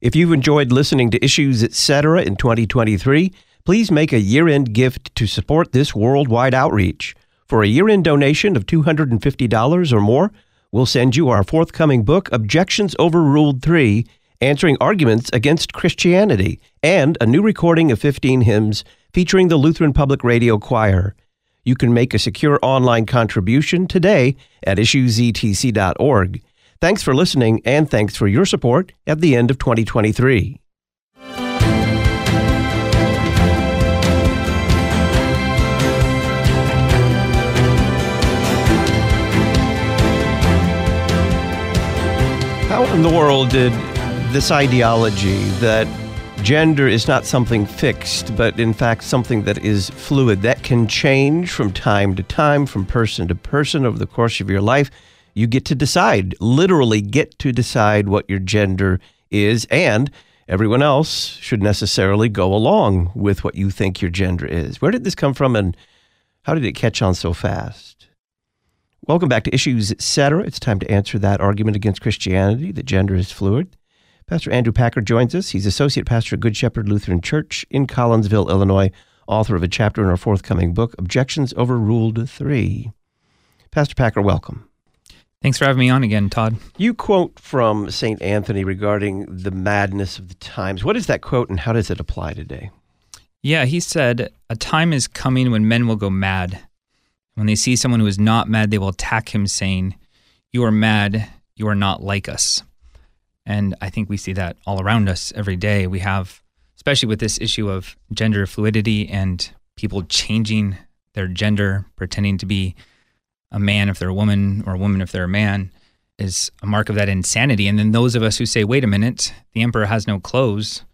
If you've enjoyed listening to Issues Etc. in 2023, please make a year end gift to support this worldwide outreach. For a year end donation of $250 or more, we'll send you our forthcoming book, Objections Overruled 3 Answering Arguments Against Christianity, and a new recording of 15 hymns featuring the Lutheran Public Radio Choir. You can make a secure online contribution today at issuesetc.org. Thanks for listening, and thanks for your support at the end of 2023. How in the world did this ideology that gender is not something fixed, but in fact something that is fluid, that can change from time to time, from person to person over the course of your life, you get to decide, literally get to decide what your gender is, and everyone else should necessarily go along with what you think your gender is. Where did this come from, and how did it catch on so fast? Welcome back to Issues Etc. It's time to answer that argument against Christianity that gender is fluid. Pastor Andrew Packer joins us. He's Associate Pastor at Good Shepherd Lutheran Church in Collinsville, Illinois, author of a chapter in our forthcoming book, Objections Overruled 3. Pastor Packer, welcome. Thanks for having me on again, Todd. You quote from St. Anthony regarding the madness of the times. What is that quote and how does it apply today? Yeah, he said, A time is coming when men will go mad. When they see someone who is not mad, they will attack him, saying, You are mad. You are not like us. And I think we see that all around us every day. We have, especially with this issue of gender fluidity and people changing their gender, pretending to be a man if they're a woman or a woman if they're a man is a mark of that insanity. And then those of us who say, wait a minute, the emperor has no clothes,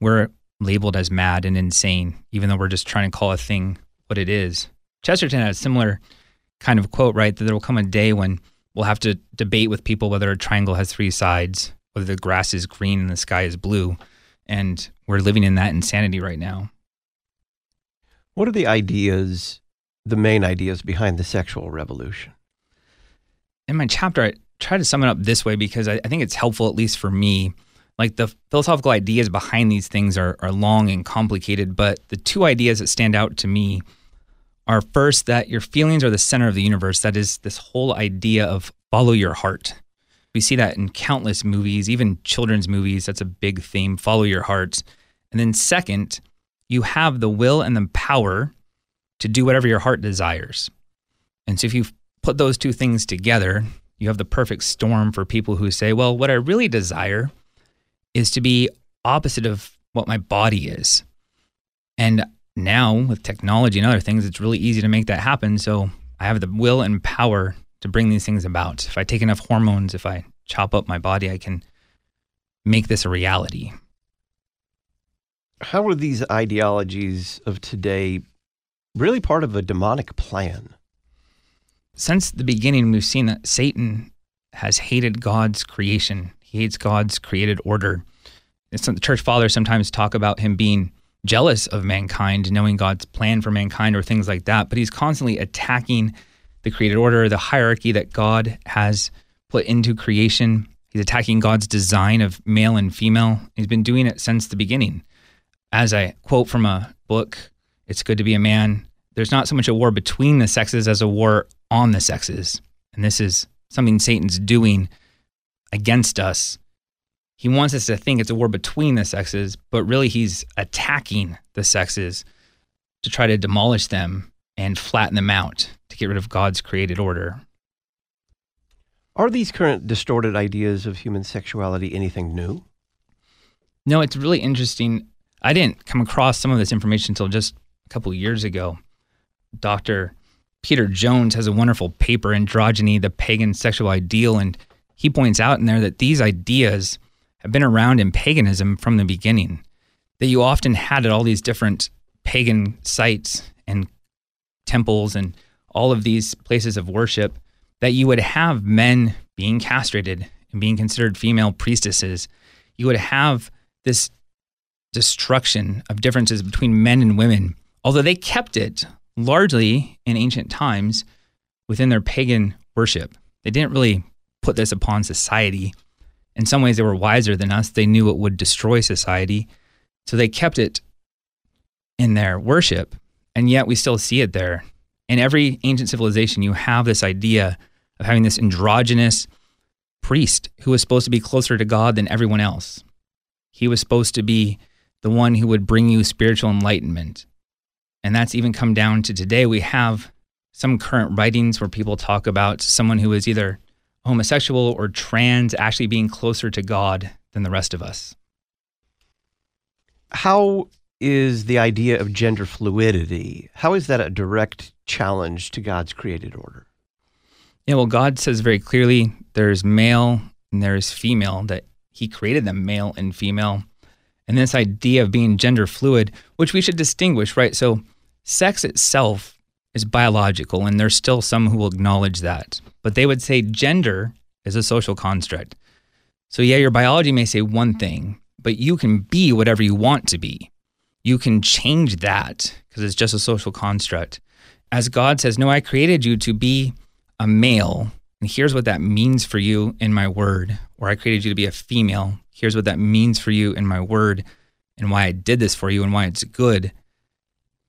we're labeled as mad and insane, even though we're just trying to call a thing what it is. Chesterton had a similar kind of quote, right? That there will come a day when we'll have to debate with people whether a triangle has three sides, whether the grass is green and the sky is blue. And we're living in that insanity right now. What are the ideas the main ideas behind the sexual revolution? In my chapter, I try to sum it up this way because I, I think it's helpful, at least for me. Like the philosophical ideas behind these things are, are long and complicated, but the two ideas that stand out to me are first that your feelings are the center of the universe. That is this whole idea of follow your heart. We see that in countless movies, even children's movies. That's a big theme follow your heart. And then, second, you have the will and the power to do whatever your heart desires. And so if you put those two things together, you have the perfect storm for people who say, well, what I really desire is to be opposite of what my body is. And now with technology and other things, it's really easy to make that happen. So I have the will and power to bring these things about. If I take enough hormones, if I chop up my body, I can make this a reality. How are these ideologies of today really part of a demonic plan. Since the beginning, we've seen that Satan has hated God's creation. He hates God's created order. The church fathers sometimes talk about him being jealous of mankind, knowing God's plan for mankind or things like that, but he's constantly attacking the created order, the hierarchy that God has put into creation. He's attacking God's design of male and female. He's been doing it since the beginning. As I quote from a book, It's Good to Be a Man, there's not so much a war between the sexes as a war on the sexes. And this is something Satan's doing against us. He wants us to think it's a war between the sexes, but really he's attacking the sexes to try to demolish them and flatten them out to get rid of God's created order. Are these current distorted ideas of human sexuality anything new? No, it's really interesting. I didn't come across some of this information until just a couple years ago. Dr. Peter Jones has a wonderful paper, Androgyny, the Pagan Sexual Ideal, and he points out in there that these ideas have been around in paganism from the beginning. That you often had at all these different pagan sites and temples and all of these places of worship, that you would have men being castrated and being considered female priestesses. You would have this destruction of differences between men and women, although they kept it largely in ancient times within their pagan worship. They didn't really put this upon society In some ways, they were wiser than us. They knew it would destroy society. So they kept it in their worship. And yet we still see it there. In every ancient civilization, you have this idea of having this androgynous priest who was supposed to be closer to God than everyone else. He was supposed to be the one who would bring you spiritual enlightenment. And that's even come down to today. We have some current writings where people talk about someone who is either homosexual or trans actually being closer to God than the rest of us. How is the idea of gender fluidity? How is that a direct challenge to God's created order? Yeah, well, God says very clearly there's male and there's female, that He created them male and female. And this idea of being gender fluid, which we should distinguish, right? So, sex itself is biological, and there's still some who will acknowledge that. But they would say gender is a social construct. So, yeah, your biology may say one mm-hmm. thing, but you can be whatever you want to be. You can change that because it's just a social construct. As God says, No, I created you to be a male, and here's what that means for you in my word. Or I created you to be a female. Here's what that means for you in my word and why I did this for you and why it's good.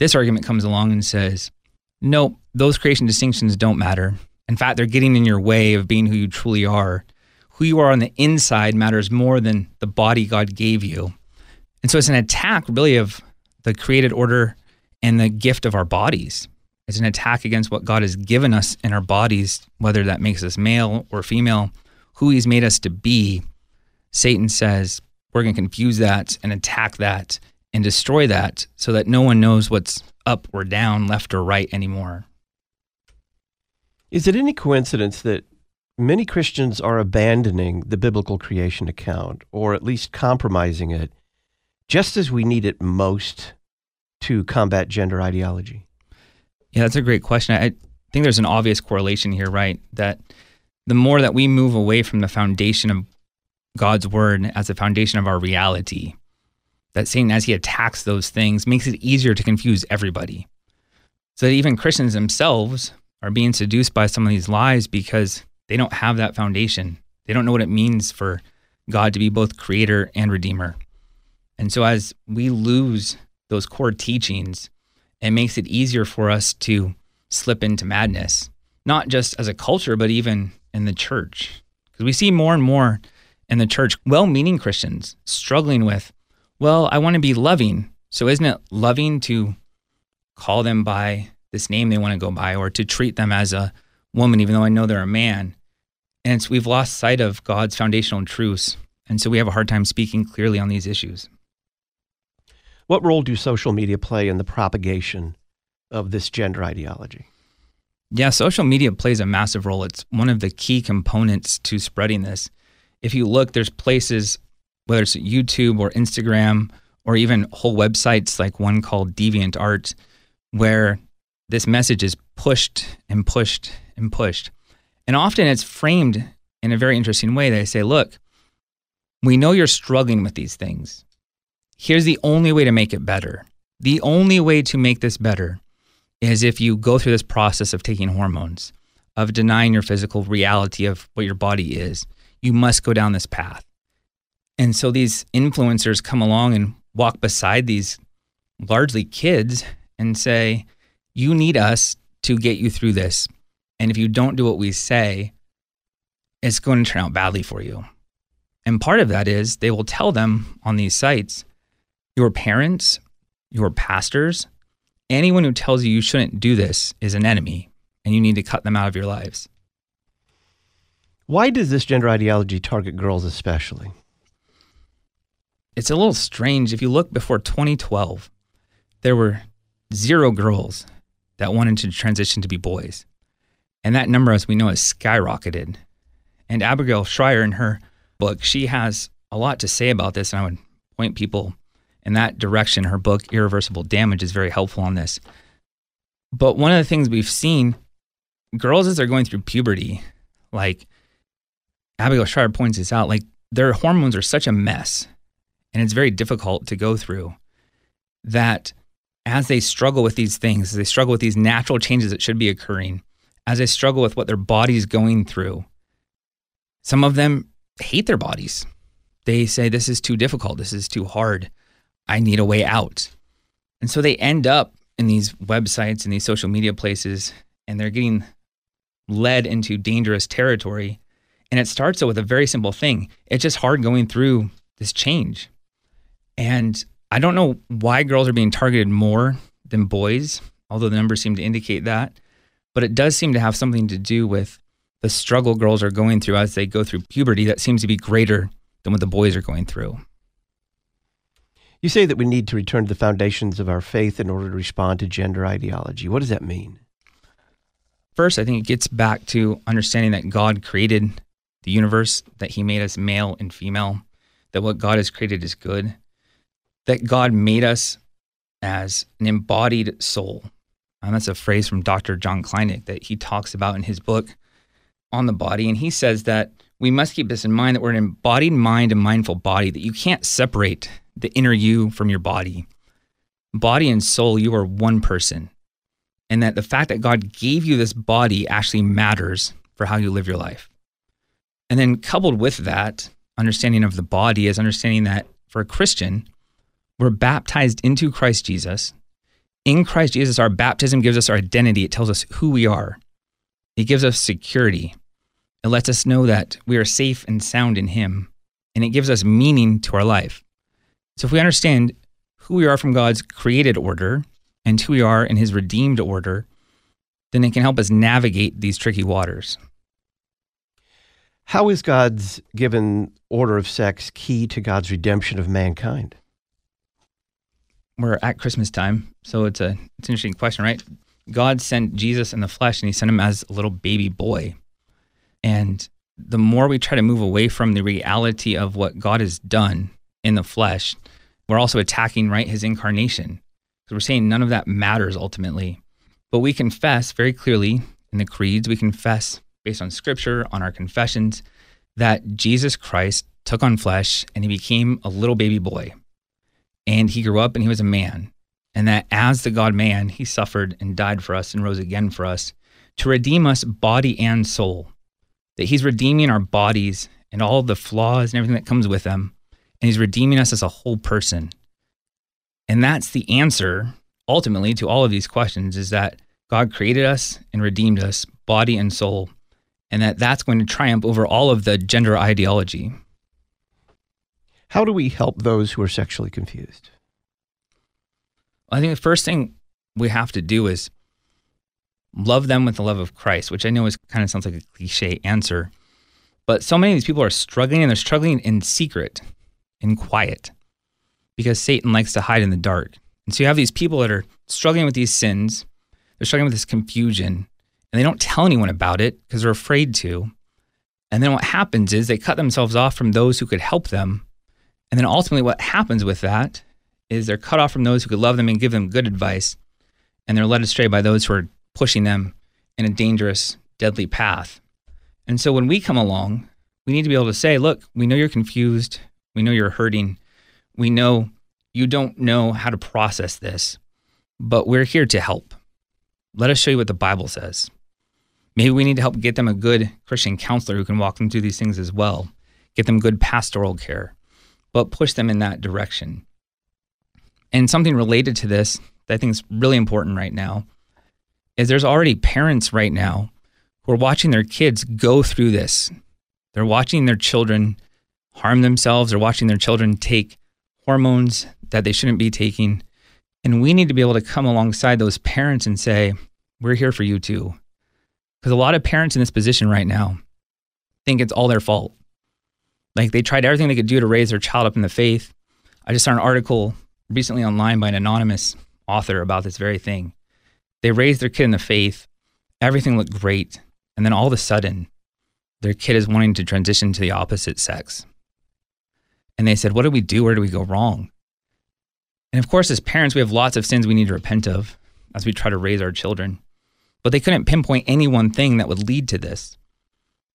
This argument comes along and says, no, those creation distinctions don't matter. In fact, they're getting in your way of being who you truly are. Who you are on the inside matters more than the body God gave you. And so it's an attack, really, of the created order and the gift of our bodies. It's an attack against what God has given us in our bodies, whether that makes us male or female, who He's made us to be. Satan says, we're going to confuse that and attack that and destroy that so that no one knows what's up or down, left or right anymore. Is it any coincidence that many Christians are abandoning the biblical creation account, or at least compromising it, just as we need it most to combat gender ideology? Yeah, that's a great question. I think there's an obvious correlation here, right? That the more that we move away from the foundation of God's word as the foundation of our reality, that Satan, as he attacks those things, makes it easier to confuse everybody. So that even Christians themselves are being seduced by some of these lies because they don't have that foundation. They don't know what it means for God to be both creator and redeemer. And so as we lose those core teachings, it makes it easier for us to slip into madness, not just as a culture, but even in the church. Because we see more and more in the church well meaning Christians struggling with well, I want to be loving. So isn't it loving to call them by this name they want to go by or to treat them as a woman, even though I know they're a man? And it's, we've lost sight of God's foundational truths. And so we have a hard time speaking clearly on these issues. What role do social media play in the propagation of this gender ideology? Yeah, social media plays a massive role. It's one of the key components to spreading this. If you look, there's places whether it's YouTube or Instagram or even whole websites like one called Deviant Art, where this message is pushed and pushed and pushed. And often it's framed in a very interesting way. They say, look, we know you're struggling with these things. Here's the only way to make it better. The only way to make this better is if you go through this process of taking hormones, of denying your physical reality of what your body is. You must go down this path. And so these influencers come along and walk beside these largely kids and say, You need us to get you through this. And if you don't do what we say, it's going to turn out badly for you. And part of that is they will tell them on these sites, your parents, your pastors, anyone who tells you you shouldn't do this is an enemy and you need to cut them out of your lives. Why does this gender ideology target girls especially? It's a little strange. If you look before 2012, there were zero girls that wanted to transition to be boys. And that number, as we know, has skyrocketed. And Abigail Shrier, in her book, she has a lot to say about this. And I would point people in that direction. Her book, Irreversible Damage, is very helpful on this. But one of the things we've seen, girls as they're going through puberty, like Abigail Shrier points this out, like their hormones are such a mess and it's very difficult to go through that as they struggle with these things, as they struggle with these natural changes that should be occurring, as they struggle with what their body's going through, some of them hate their bodies. They say, This is too difficult. This is too hard. I need a way out. And so they end up in these websites and these social media places, and they're getting led into dangerous territory. And it starts with a very simple thing it's just hard going through this change. And I don't know why girls are being targeted more than boys, although the numbers seem to indicate that. But it does seem to have something to do with the struggle girls are going through as they go through puberty that seems to be greater than what the boys are going through. You say that we need to return to the foundations of our faith in order to respond to gender ideology. What does that mean? First, I think it gets back to understanding that God created the universe, that He made us male and female, that what God has created is good, that God made us as an embodied soul. And that's a phrase from Dr. John Kleinig that he talks about in his book on the body. And he says that we must keep this in mind that we're an embodied mind and mindful body, that you can't separate the inner you from your body. Body and soul, you are one person. And that the fact that God gave you this body actually matters for how you live your life. And then coupled with that, understanding of the body is understanding that for a Christian, we're baptized into Christ Jesus. In Christ Jesus, our baptism gives us our identity. It tells us who we are. It gives us security. It lets us know that we are safe and sound in Him. And it gives us meaning to our life. So if we understand who we are from God's created order and who we are in his redeemed order, then it can help us navigate these tricky waters. How is God's given order of sex key to God's redemption of mankind? We're at Christmas time, so it's a it's an interesting question, right? God sent Jesus in the flesh and he sent him as a little baby boy. And the more we try to move away from the reality of what God has done in the flesh, we're also attacking right his incarnation because we're saying none of that matters ultimately. But we confess very clearly in the creeds, we confess based on scripture, on our confessions, that Jesus Christ took on flesh and he became a little baby boy. And he grew up and he was a man. And that as the God man, he suffered and died for us and rose again for us to redeem us body and soul. That he's redeeming our bodies and all the flaws and everything that comes with them and he's redeeming us as a whole person. And that's the answer ultimately to all of these questions is that God created us and redeemed us body and soul and that that's going to triumph over all of the gender ideology. How do we help those who are sexually confused? I think the first thing we have to do is love them with the love of Christ, which I know is kind of sounds like a cliche answer. But so many of these people are struggling and they're struggling in secret in quiet because Satan likes to hide in the dark. And so you have these people that are struggling with these sins, they're struggling with this confusion, and they don't tell anyone about it because they're afraid to. And then what happens is they cut themselves off from those who could help them. And then ultimately, what happens with that is they're cut off from those who could love them and give them good advice. And they're led astray by those who are pushing them in a dangerous, deadly path. And so when we come along, we need to be able to say, look, we know you're confused. We know you're hurting. We know you don't know how to process this, but we're here to help. Let us show you what the Bible says. Maybe we need to help get them a good Christian counselor who can walk them through these things as well, get them good pastoral care, but push them in that direction. And something related to this that I think is really important right now is there's already parents right now who are watching their kids go through this. They're watching their children harm themselves or watching their children take hormones that they shouldn't be taking. And we need to be able to come alongside those parents and say, we're here for you too. Because a lot of parents in this position right now think it's all their fault. Like they tried everything they could do to raise their child up in the faith. I just saw an article recently online by an anonymous author about this very thing. They raised their kid in the faith, everything looked great. And then all of a sudden, their kid is wanting to transition to the opposite sex. And they said, What do we do? Where do we go wrong? And of course, as parents, we have lots of sins we need to repent of as we try to raise our children. But they couldn't pinpoint any one thing that would lead to this.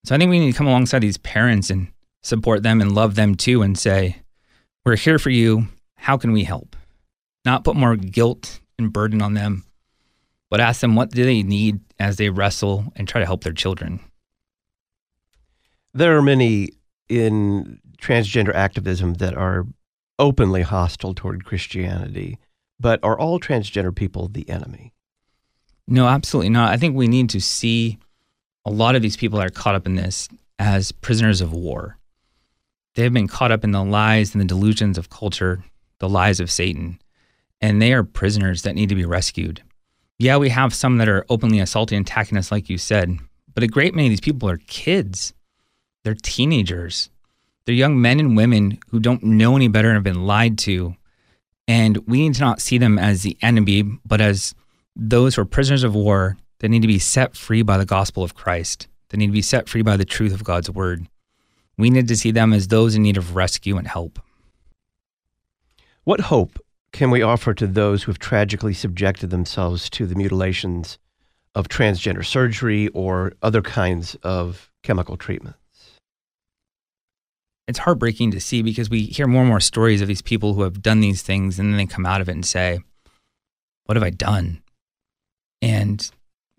So I think we need to come alongside these parents and support them and love them too and say, We're here for you. How can we help? Not put more guilt and burden on them, but ask them what do they need as they wrestle and try to help their children. There are many in transgender activism that are openly hostile toward Christianity, but are all transgender people the enemy? No, absolutely not. I think we need to see a lot of these people that are caught up in this as prisoners of war. They have been caught up in the lies and the delusions of culture, the lies of Satan, and they are prisoners that need to be rescued. Yeah, we have some that are openly assaulting and attacking us, like you said, but a great many of these people are kids. They're teenagers. They're young men and women who don't know any better and have been lied to. And we need to not see them as the enemy, but as those who are prisoners of war that need to be set free by the gospel of Christ, that need to be set free by the truth of God's word. We need to see them as those in need of rescue and help. What hope can we offer to those who have tragically subjected themselves to the mutilations of transgender surgery or other kinds of chemical treatments? It's heartbreaking to see because we hear more and more stories of these people who have done these things and then they come out of it and say, What have I done? And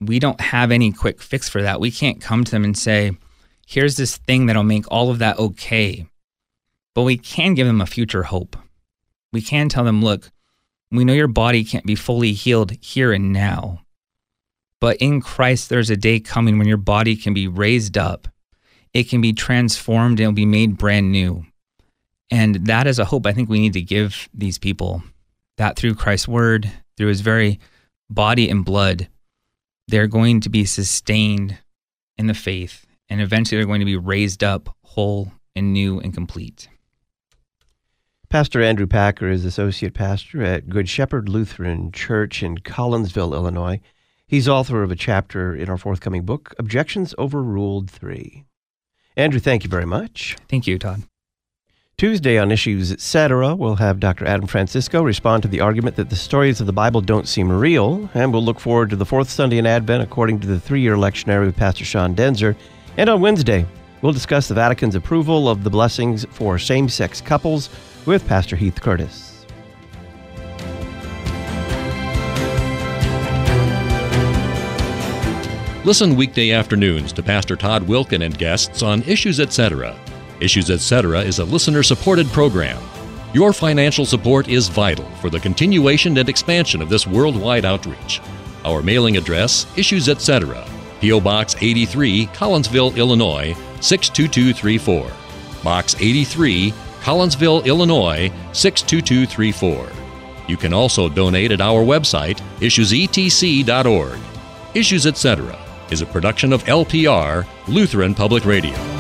we don't have any quick fix for that. We can't come to them and say, here's this thing that'll make all of that okay. But we can give them a future hope. We can tell them, look, we know your body can't be fully healed here and now. But in Christ, there's a day coming when your body can be raised up, it can be transformed, and it'll be made brand new. And that is a hope I think we need to give these people that through Christ's word, through his very body and blood, they're going to be sustained in the faith and eventually they're going to be raised up whole and new and complete. Pastor Andrew Packer is associate pastor at Good Shepherd Lutheran Church in Collinsville, Illinois. He's author of a chapter in our forthcoming book, Objections Overruled 3. Andrew, thank you very much. Thank you, Todd. Tuesday on Issues Etc., we'll have Dr. Adam Francisco respond to the argument that the stories of the Bible don't seem real, and we'll look forward to the fourth Sunday in Advent according to the three year lectionary with Pastor Sean Daenzer. And on Wednesday, we'll discuss the Vatican's approval of the blessings for same sex couples with Pastor Heath Curtis. Listen weekday afternoons to Pastor Todd Wilken and guests on Issues Etc Issues Etc. is a listener supported program. Your financial support is vital for the continuation and expansion of this worldwide outreach. Our mailing address, Issues Etc., P.O. Box 83, Collinsville, Illinois 62234. Box 83, Collinsville, Illinois 62234. You can also donate at our website, issuesetc.org. Issues Etc. is a production of LPR, Lutheran Public Radio.